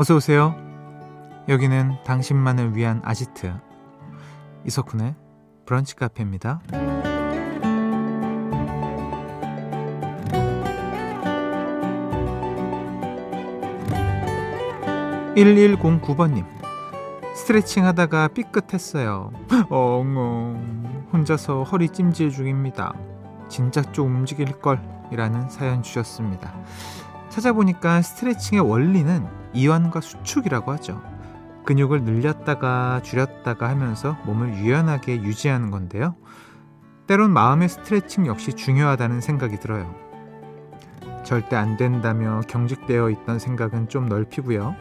어서 오세요. 여기는 당신만을 위한 아지트 이석훈의 브런치 카페입니다. 1109번님 스트레칭 하다가 삐끗했어요. 엉엉 혼자서 허리 찜질 중입니다. 진작 좀 움직일 걸 이라는 사연 주셨습니다. 찾아보니까 스트레칭의 원리는 이완과 수축이라고 하죠. 근육을 늘렸다가 줄였다가 하면서 몸을 유연하게 유지하는 건데요. 때론 마음의 스트레칭 역시 중요하다는 생각이 들어요. 절대 안 된다며 경직되어 있던 생각은 좀 넓히고요.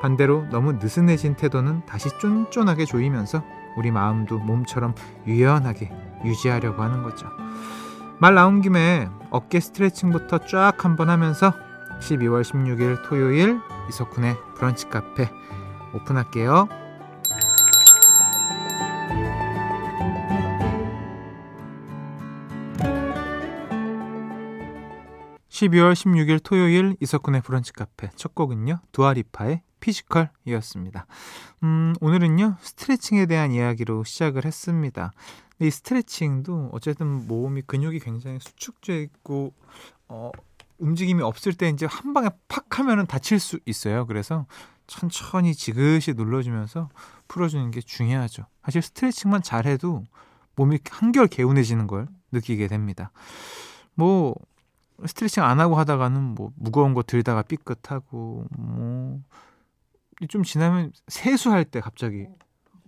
반대로 너무 느슨해진 태도는 다시 쫀쫀하게 조이면서 우리 마음도 몸처럼 유연하게 유지하려고 하는 거죠. 말 나온 김에 어깨 스트레칭부터 쫙 한번 하면서 12월 16일 토요일 이석훈의 브런치 카페 오픈할게요. 12월 16일 토요일 이석훈의 브런치 카페 첫 곡은요. 두아리파의 피지컬이었습니다. 음, 오늘은요. 스트레칭에 대한 이야기로 시작을 했습니다. 이 스트레칭도 어쨌든 몸이 근육이 굉장히 수축돼 있고 어, 움직임이 없을 때 이제 한 방에 팍 하면은 다칠 수 있어요. 그래서 천천히 지그시 눌러주면서 풀어주는 게 중요하죠. 사실 스트레칭만 잘해도 몸이 한결 개운해지는 걸 느끼게 됩니다. 뭐 스트레칭 안 하고 하다가는 뭐 무거운 거 들다가 삐끗하고 뭐 좀 지나면 세수할 때 갑자기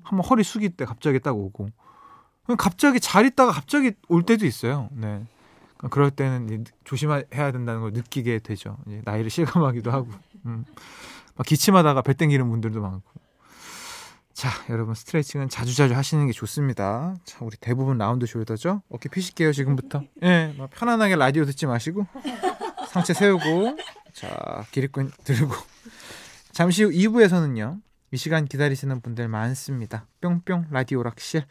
한번 허리 숙일 때 갑자기 딱 오고 갑자기 잘 있다가 갑자기 올 때도 있어요. 네. 그럴 때는 조심해야 된다는 걸 느끼게 되죠. 나이를 실감하기도 하고. 음. 막 기침하다가 배 땡기는 분들도 많고. 자, 여러분 스트레칭은 자주자주 하시는 게 좋습니다. 자, 우리 대부분 라운드 숄더죠? 어깨 피실게요, 지금부터. 예, 네, 편안하게 라디오 듣지 마시고 상체 세우고 자, 기립근 들고 잠시 후 2부에서는요. 이 시간 기다리시는 분들 많습니다. 뿅뿅 라디오 락실.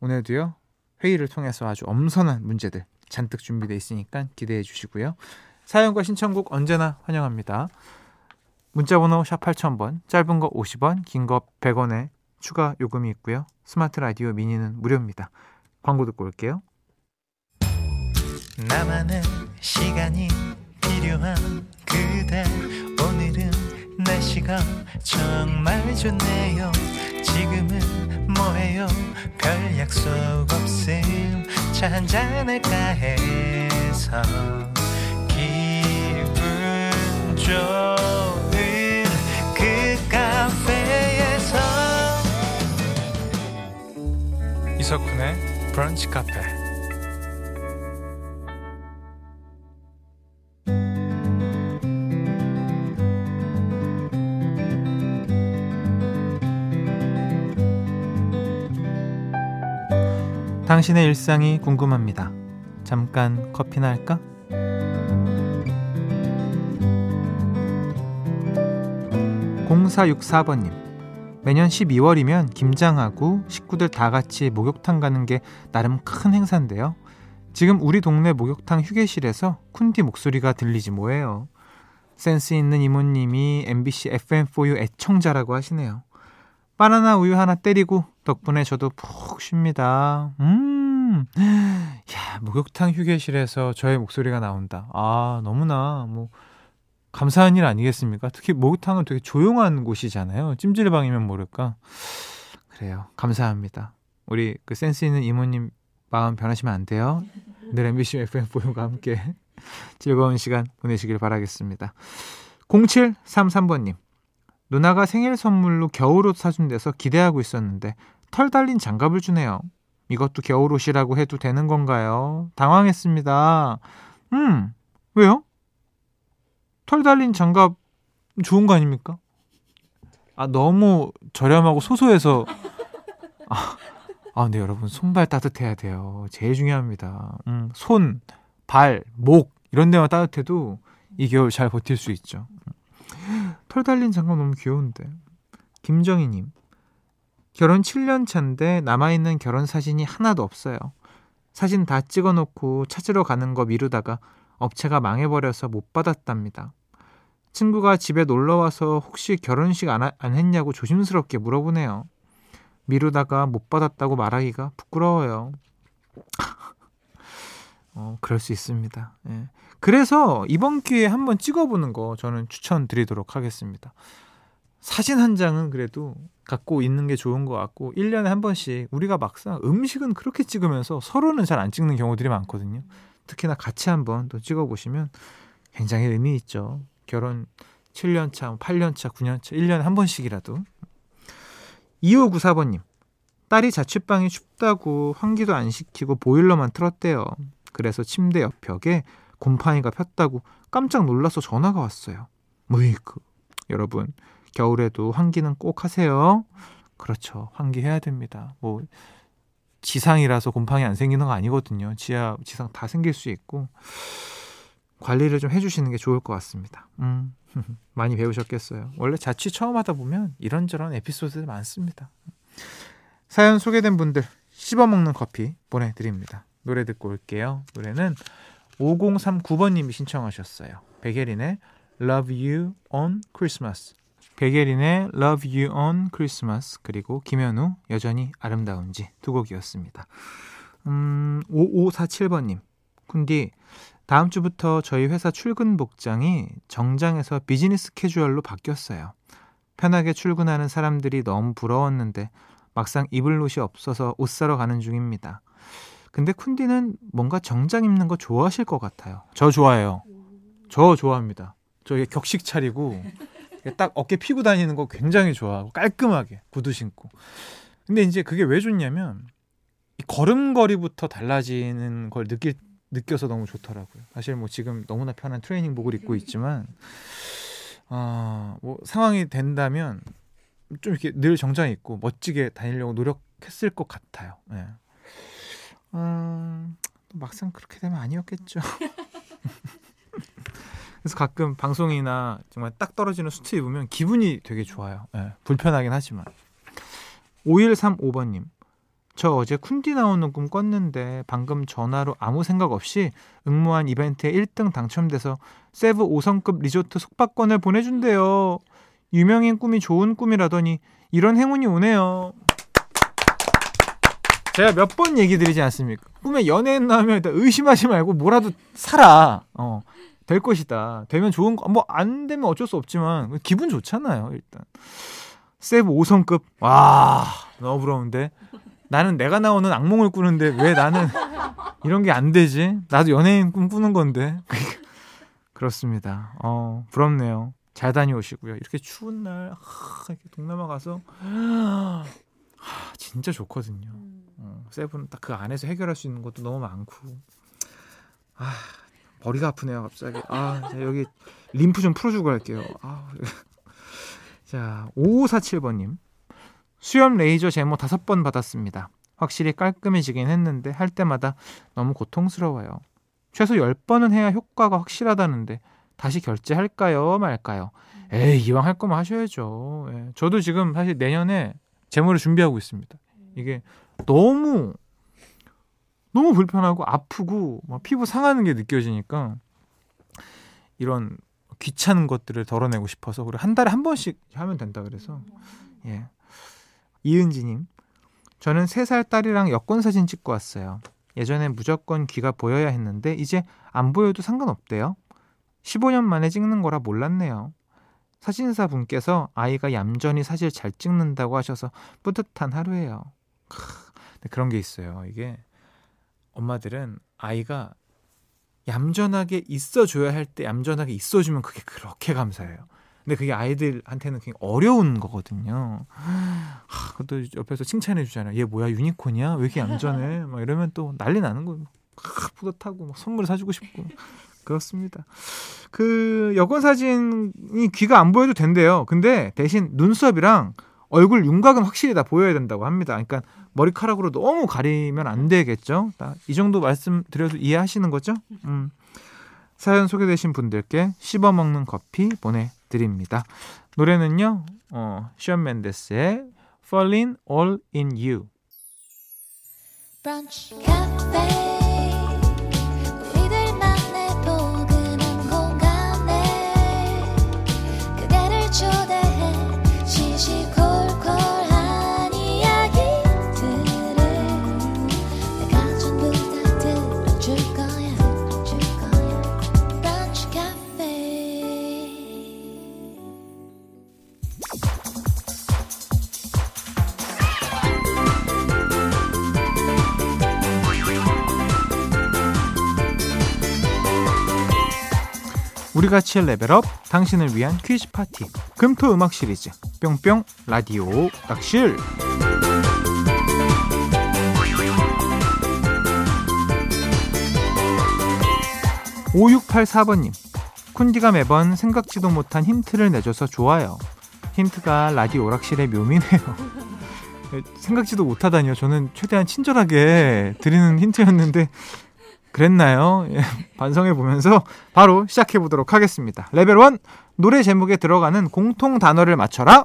오늘도요. 회의를 통해서 아주 엄선한 문제들 잔뜩 준비되어 있으니까 기대해 주시고요. 사연과 신청곡 언제나 환영합니다. 문자번호 샵 8000번, 짧은 거 50원, 긴 거 100원에 추가 요금이 있고요. 스마트 라디오 미니는 무료입니다. 광고 듣고 올게요. 나만의 시간이 필요한 그대 오늘은 날씨가 정말 좋네요. 지금은 뭐해요? 별 약속 없음 차 한잔할까 해서 기분 좋은 그 카페에서. 이석훈의 브런치 카페 당신의 일상이 궁금합니다. 잠깐 커피나 할까? 공사육사번님 매년 12월이면 김장하고 식구들 다 같이 목욕탕 가는 게 나름 큰 행사인데요. 지금 우리 동네 목욕탕 휴게실에서 쿤디 목소리가 들리지 뭐예요. 센스 있는 이모님이 MBC FM4U 애청자라고 하시네요. 바나나 우유 하나 때리고 덕분에 저도 푹 쉽니다. 음, 야, 목욕탕 휴게실에서 저의 목소리가 나온다. 아, 너무나 뭐, 감사한 일 아니겠습니까? 특히 목욕탕은 되게 조용한 곳이잖아요. 찜질방이면 모를까. 그래요. 감사합니다. 우리 그 센스 있는 이모님 마음 변하시면 안 돼요. 늘 MBC FM 보유과 함께 즐거운 시간 보내시길 바라겠습니다. 0733번님. 누나가 생일 선물로 겨울옷 사준 데서 기대하고 있었는데 털 달린 장갑을 주네요. 이것도 겨울옷이라고 해도 되는 건가요? 당황했습니다. 음, 왜요? 털 달린 장갑 좋은 거 아닙니까? 아, 너무 저렴하고 소소해서. 아, 아, 근데 여러분, 손발 따뜻해야 돼요. 제일 중요합니다. 음, 손, 발, 목, 이런 데만 따뜻해도 이 겨울 잘 버틸 수 있죠. 털 달린 장갑 너무 귀여운데. 김정희님, 결혼 7년 차인데 남아있는 결혼 사진이 하나도 없어요. 사진 다 찍어놓고 찾으러 가는 거 미루다가 업체가 망해버려서 못 받았답니다. 친구가 집에 놀러 와서 혹시 결혼식 안, 안 했냐고 조심스럽게 물어보네요. 미루다가 못 받았다고 말하기가 부끄러워요. 어, 그럴 수 있습니다. 예. 그래서 이번 기회에 한번 찍어보는 거 저는 추천드리도록 하겠습니다. 사진 한 장은 그래도 갖고 있는 게 좋은 것 같고 1년에 한 번씩 우리가 막상 음식은 그렇게 찍으면서 서로는 잘 안 찍는 경우들이 많거든요. 특히나 같이 한번 또 찍어보시면 굉장히 의미 있죠. 결혼 7년 차, 8년 차, 9년 차, 1년에 한 번씩이라도. 2594번님. 딸이 자취방이 춥다고 환기도 안 시키고 보일러만 틀었대요. 그래서 침대 옆 벽에 곰팡이가 폈다고 깜짝 놀라서 전화가 왔어요. 뭐이그 여러분 겨울에도 환기는 꼭 하세요. 그렇죠. 환기해야 됩니다. 뭐 지상이라서 곰팡이 안 생기는 거 아니거든요. 지하, 지상 다 생길 수 있고 관리를 좀 해주시는 게 좋을 것 같습니다. 음, 많이 배우셨겠어요. 원래 자취 처음 하다 보면 이런저런 에피소드들 많습니다. 사연 소개된 분들 씹어먹는 커피 보내드립니다. 노래 듣고 올게요. 노래는 5039번님이 신청하셨어요. 백예린의 Love You on Christmas. 백예린의 Love You on Christmas 그리고 김현우 여전히 아름다운지 두 곡이었습니다. 음, 5547번님 군디 다음 주부터 저희 회사 출근 복장이 정장에서 비즈니스 캐주얼로 바뀌었어요. 편하게 출근하는 사람들이 너무 부러웠는데 막상 입을 옷이 없어서 옷 사러 가는 중입니다. 근데 쿤디는 뭔가 정장 입는 거 좋아하실 것 같아요. 저 좋아해요. 저 좋아합니다. 저 격식 차리고 딱 어깨 피고 다니는 거 굉장히 좋아하고 깔끔하게 구두 신고. 근데 이제 그게 왜 좋냐면 이 걸음걸이부터 달라지는 걸 느낄 느껴서 너무 좋더라고요. 사실 뭐 지금 너무나 편한 트레이닝복을 입고 있지만 아뭐 상황이 된다면 좀 이렇게 늘 정장 입고 멋지게 다니려고 노력했을 것 같아요. 네. 음, 막상 그렇게 되면 아니었겠죠. 그래서 가끔 방송이나 정말 딱 떨어지는 수트 입으면 기분이 되게 좋아요. 네, 불편하긴 하지만. 5135번님. 저 어제 쿤디 나오는 꿈 꿨는데 방금 전화로 아무 생각 없이 응모한 이벤트에 1등 당첨돼서 세브 5성급 리조트 숙박권을 보내준대요. 유명인 꿈이 좋은 꿈이라더니 이런 행운이 오네요. 제가 몇 번 얘기 드리지 않습니까? 꿈에 연예인 나오면 일단 의심하지 말고 뭐라도 살아. 어. 될 것이다. 되면 좋은 거, 뭐, 안 되면 어쩔 수 없지만, 기분 좋잖아요, 일단. 세브 5성급. 와, 너무 부러운데. 나는 내가 나오는 악몽을 꾸는데 왜 나는 이런 게 안 되지? 나도 연예인 꿈 꾸는 건데. 그렇습니다. 어, 부럽네요. 잘 다녀오시고요. 이렇게 추운 날, 하, 이렇게 동남아 가서, 하, 진짜 좋거든요. 어, 세븐은 딱 그 안에서 해결할 수 있는 것도 너무 많고. 아, 머리가 아프네요, 갑자기. 아, 여기 림프 좀 풀어주고 갈게요. 아, 자, 5547번님. 수염 레이저 제모 다섯 번 받았습니다. 확실히 깔끔해지긴 했는데 할 때마다 너무 고통스러워요. 최소 10번은 해야 효과가 확실하다는데 다시 결제할까요? 말까요? 에이, 이왕 할 거면 하셔야죠. 예. 저도 지금 사실 내년에 제모를 준비하고 있습니다. 이게 너무 너무 불편하고 아프고 막 피부 상하는 게 느껴지니까 이런 귀찮은 것들을 덜어내고 싶어서 그리고 한 달에 한 번씩 하면 된다 그래서 예 이은지님 저는 세 살 딸이랑 여권 사진 찍고 왔어요. 예전엔 무조건 귀가 보여야 했는데 이제 안 보여도 상관없대요. 15년 만에 찍는 거라 몰랐네요. 사진사 분께서 아이가 얌전히 사실 잘 찍는다고 하셔서 뿌듯한 하루예요. 크, 그런 게 있어요. 이게 엄마들은 아이가 얌전하게 있어줘야 할 때 얌전하게 있어주면 그게 그렇게 감사해요. 근데 그게 아이들한테는 굉장히 어려운 거거든요. 하, 그것도 옆에서 칭찬해 주잖아요. 얘 뭐야 유니콘이야? 왜 이렇게 얌전해? 막 이러면 또 난리 나는 거예요. 하, 뿌듯하고 막 선물 사주고 싶고 그렇습니다. 그 여권 사진이 귀가 안 보여도 된대요. 근데 대신 눈썹이랑 얼굴 윤곽은 확실히 다 보여야 된다고 합니다. 그러니까 머리카락으로 너무 가리면 안 되겠죠. 이 정도 말씀드려도 이해하시는 거죠? 음. 사연 소개되신 분들께 씹어먹는 커피 보내드립니다. 노래는요, 어, 션 맨데스의 Falling All in You. 브런 우리 같이 레벨업 당신을 위한 퀴즈 파티 금토 음악 시리즈 뿅뿅 라디오 락실. 5684번님 쿤디가 매번 생각지도 못한 힌트를 내줘서 좋아요. 힌트가 라디오 오락실의 묘미네요. 생각지도 못하다니요. 저는 최대한 친절하게 드리는 힌트였는데 그랬나요? 예, 반성해 보면서 바로 시작해 보도록 하겠습니다. 레벨 1 노래 제목에 들어가는 공통 단어를 맞춰라.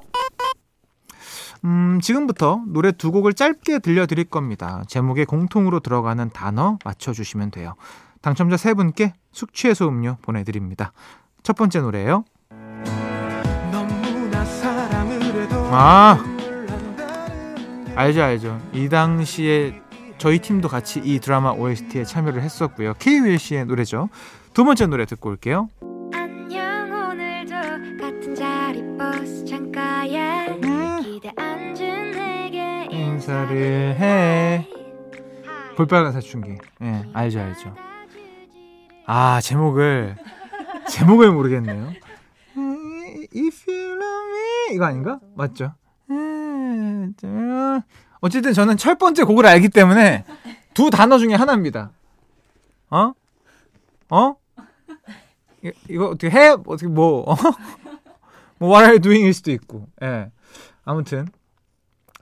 음, 지금부터 노래 두 곡을 짧게 들려드릴 겁니다. 제목에 공통으로 들어가는 단어 맞춰주시면 돼요. 당첨자 세 분께 숙취해소 음료 보내드립니다. 첫 번째 노래예요. 아, 알죠, 알죠. 이 당시에 저희 팀도 같이 이 드라마 OST에 참여를 했었고요. K-윌 씨의 노래죠. 두 번째 노래 듣고 올게요. 음. 인사를 해. 볼빨간 사춘기. 예, 네, 알죠, 알죠. 아, 제목을 제목을 모르겠네요. If you love me 이거 아닌가? 맞죠? 어쨌든 저는 첫 번째 곡을 알기 때문에 두 단어 중에 하나입니다. 어? 어? 이, 이거 어떻게 해? 어떻게 뭐? 어? 뭐 what are you doing일 수도 있고. 예. 아무튼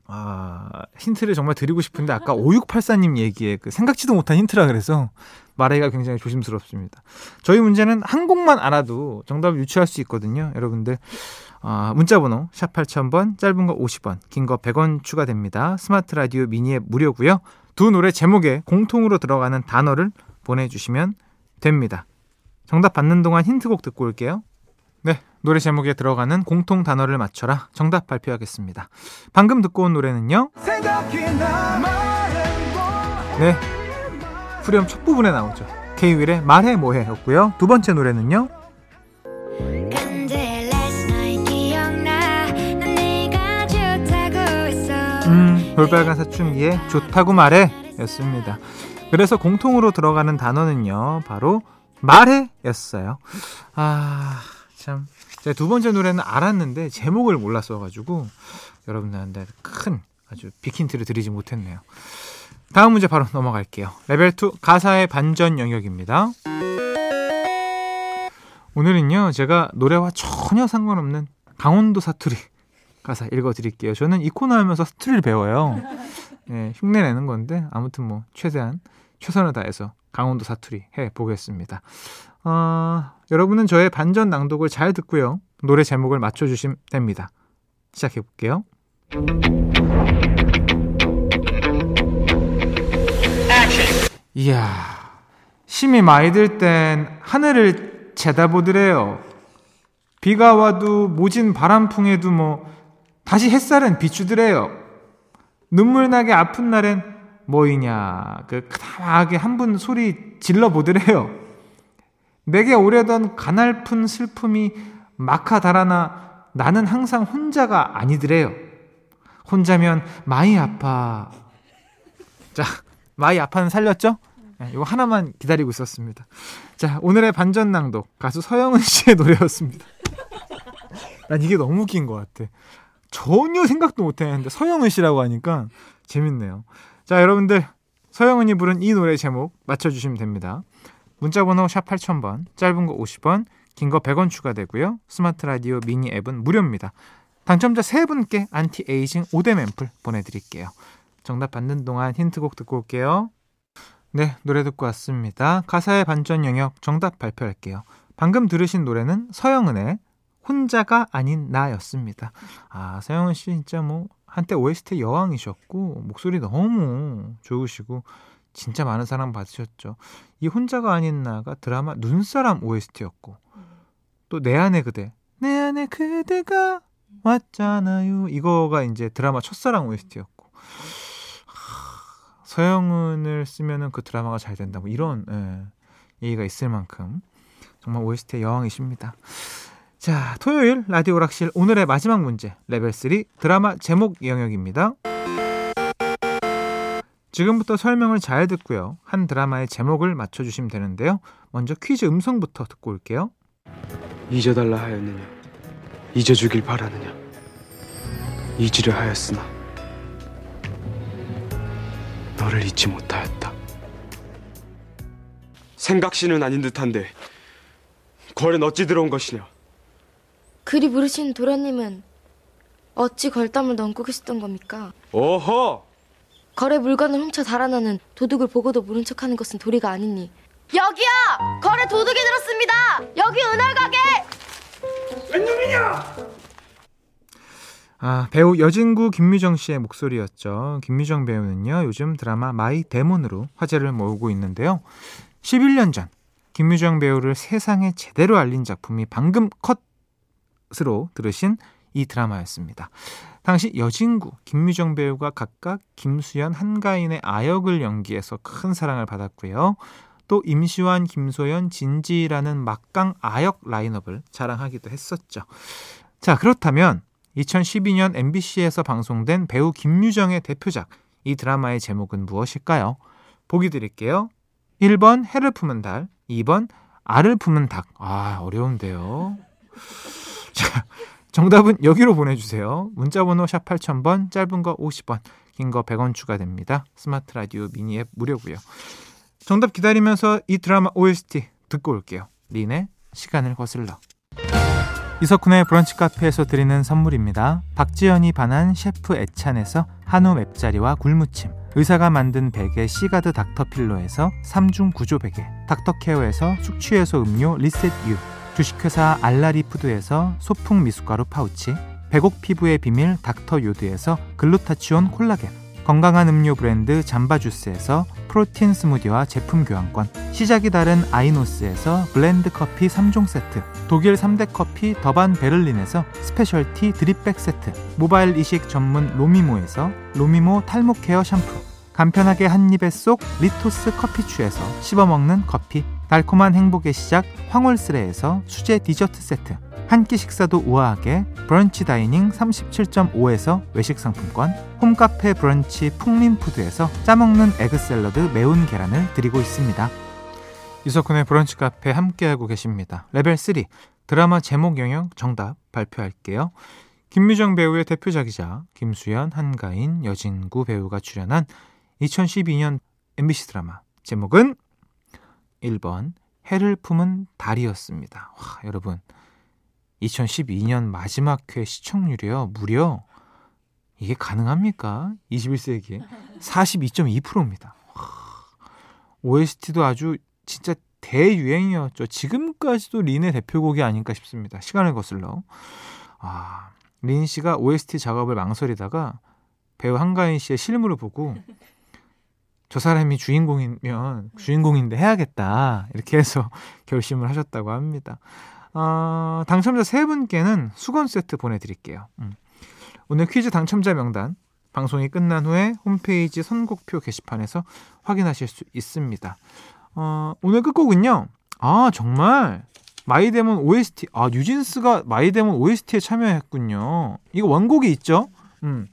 아, 힌트를 정말 드리고 싶은데 아까 5684님 얘기에 그 생각지도 못한 힌트라 그래서 말하기가 굉장히 조심스럽습니다. 저희 문제는 한 곡만 알아도 정답을 유추할 수 있거든요. 여러분들 어, 문자번호 샵 8000번 짧은 거 50원 긴 거 100원 추가됩니다. 스마트 라디오 미니앱 무료고요. 두 노래 제목에 공통으로 들어가는 단어를 보내주시면 됩니다. 정답 받는 동안 힌트곡 듣고 올게요. 네, 노래 제목에 들어가는 공통 단어를 맞춰라. 정답 발표하겠습니다. 방금 듣고 온 노래는요. 네, 후렴 첫 부분에 나오죠. K-윌의 말해 뭐해 였고요. 두 번째 노래는요. 음, 볼빨간 사춘기에 좋다고 말해 였습니다. 그래서 공통으로 들어가는 단어는요, 바로 말해 였어요. 아, 참. 제가 두 번째 노래는 알았는데 제목을 몰랐어가지고 여러분들한테 큰 아주 big 힌트를 드리지 못했네요. 다음 문제 바로 넘어갈게요. 레벨 2 가사의 반전 영역입니다. 오늘은요, 제가 노래와 전혀 상관없는 강원도 사투리 가사 읽어드릴게요. 저는 이 코너 하면서 사투리를 배워요. 네, 흉내 내는 건데, 아무튼 뭐, 최대한 최선을 다해서 강원도 사투리 해 보겠습니다. 어, 여러분은 저의 반전 낭독을 잘 듣고요. 노래 제목을 맞춰주시면 됩니다. 시작해 볼게요. 이야, 심이 많이 들 땐 하늘을 쳐다보더래요. 비가 와도 모진 바람풍에도 뭐 다시 햇살은 비추더래요. 눈물 나게 아픈 날엔 뭐이냐 그 크다하게 한 분 소리 질러 보더래요. 내게 오래던 가날픈 슬픔이 막하 달아나 나는 항상 혼자가 아니더래요. 혼자면 많이 아파. 자, 많이 아파는 살렸죠? 네, 이거 하나만 기다리고 있었습니다. 자, 오늘의 반전 낭독 가수 서영은 씨의 노래였습니다. 난 이게 너무 웃긴 것 같아. 전혀 생각도 못 했는데 서영은 씨라고 하니까 재밌네요. 자, 여러분들 서영은이 부른 이 노래 제목 맞춰 주시면 됩니다. 문자 번호 샵 8000번, 짧은 거 50원, 긴 거 100원 추가되고요. 스마트 라디오 미니 앱은 무료입니다. 당첨자 3분께 안티 에이징 오뎀 앰플 보내 드릴게요. 정답 받는 동안 힌트곡 듣고 올게요. 네, 노래 듣고 왔습니다. 가사의 반전 영역 정답 발표할게요. 방금 들으신 노래는 서영은의 혼자가 아닌 나였습니다. 아, 서영은 씨 진짜 뭐 한때 OST 여왕이셨고 목소리 너무 좋으시고 진짜 많은 사랑 받으셨죠. 이 혼자가 아닌 나가 드라마 눈사람 OST였고 또 내 안에 그대 내 안에 그대가 왔잖아요. 이거가 이제 드라마 첫사랑 OST였고 서영은을 쓰면은 그 드라마가 잘 된다. 뭐 이런 예, 얘기가 있을 만큼 정말 OST의 여왕이십니다. 자, 토요일 라디오 오락실 오늘의 마지막 문제 레벨 3 드라마 제목 영역입니다. 지금부터 설명을 잘 듣고요. 한 드라마의 제목을 맞춰 주시면 되는데요. 먼저 퀴즈 음성부터 듣고 올게요. 잊어달라 하였느냐 잊어주길 바라느냐 잊으려 하였으나 너를 잊지 못하였다 생각시는 아닌 듯한데 거는 어찌 들어온 것이냐 그리 부르신 도련님은 어찌 궐 담을 넘고 계셨던 겁니까? 오호 궐의 물건을 훔쳐 달아나는 도둑을 보고도 모른 척하는 것은 도리가 아니니 여기요! 궐에 도둑이 들었습니다! 여기 은월각에! 아, 배우 여진구 김유정 씨의 목소리였죠. 김유정 배우는요, 요즘 드라마 마이 데몬으로 화제를 모으고 있는데요. 11년 전, 김유정 배우를 세상에 제대로 알린 작품이 방금 컷 으로 들으신 이 드라마였습니다. 당시 여진구, 김미정 배우가 각각 김수현, 한가인의 아역을 연기해서 큰 사랑을 받았고요. 또 임시완, 김소연, 진지라는 막강 아역 라인업을 자랑하기도 했었죠. 자, 그렇다면 2012년 MBC에서 방송된 배우 김유정의 대표작 이 드라마의 제목은 무엇일까요? 보기 드릴게요. 1번 해를 품은 달, 2번 알을 품은 닭. 아, 어려운데요. 자, 정답은 여기로 보내주세요. 문자번호 샵 8000번, 짧은 거 50원, 긴 거 100원 추가됩니다. 스마트 라디오 미니 앱 무료고요. 정답 기다리면서 이 드라마 OST 듣고 올게요. 린의 시간을 거슬러. 이석훈의 브런치 카페에서 드리는 선물입니다. 박지연이 반한 셰프 애찬에서 한우 맵자리와 굴무침 의사가 만든 베개 시가드 닥터필로에서 3중 구조 베개 닥터케어에서 숙취해소 음료 리셋 유 주식회사 알라리푸드에서 소풍 미숫가루 파우치 백옥 피부의 비밀 닥터 요드에서 글루타치온 콜라겐 건강한 음료 브랜드 잠바주스에서 프로틴 스무디와 제품 교환권 시작이 다른 아이노스에서 블렌드 커피 3종 세트 독일 3대 커피 더반 베를린에서 스페셜티 드립백 세트 모발 이식 전문 로미모에서 로미모 탈모 케어 샴푸 간편하게 한 입에 쏙 리토스 커피추에서 씹어먹는 커피 달콤한 행복의 시작 황홀스레에서 수제 디저트 세트 한 끼 식사도 우아하게 브런치 다이닝 37.5에서 외식 상품권 홈카페 브런치 풍림푸드에서 짜먹는 에그샐러드 매운 계란을 드리고 있습니다. 이석훈의 브런치 카페 함께하고 계십니다. 레벨 3 드라마 제목 영역 정답 발표할게요. 김유정 배우의 대표작이자 김수현, 한가인, 여진구 배우가 출연한 2012년 MBC 드라마 제목은 1번 해를 품은 달이었습니다. 와, 여러분 2012년 마지막 회 시청률이요. 무려 이게 가능합니까? 21세기에 42.2%입니다. OST도 아주 진짜 대유행이었죠. 지금까지도 린의 대표곡이 아닐까 싶습니다. 시간을 거슬러. 아, 린 씨가 OST 작업을 망설이다가 배우 한가인 씨의 실물을 보고 저 사람이 주인공이면 주인공인데 해야겠다 이렇게 해서 결심을 하셨다고 합니다. 어, 당첨자 세 분께는 수건 세트 보내드릴게요. 음. 오늘 퀴즈 당첨자 명단 방송이 끝난 후에 홈페이지 선곡표 게시판에서 확인하실 수 있습니다. 어, 오늘 끝곡은요. 아 정말 마이데몬 OST 아 뉴진스가 마이데몬 OST에 참여했군요. 이거 원곡이 있죠. 음.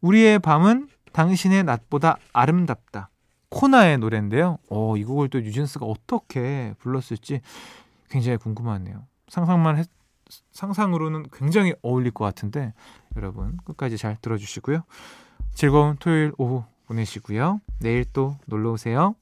우리의 밤은 당신의 낮보다 아름답다. 코나의 노래인데요. 어, 이 곡을 또 뉴진스가 어떻게 불렀을지 굉장히 궁금하네요. 상상만 했, 상상으로는 굉장히 어울릴 것 같은데 여러분 끝까지 잘 들어주시고요. 즐거운 토요일 오후 보내시고요. 내일 또 놀러 오세요.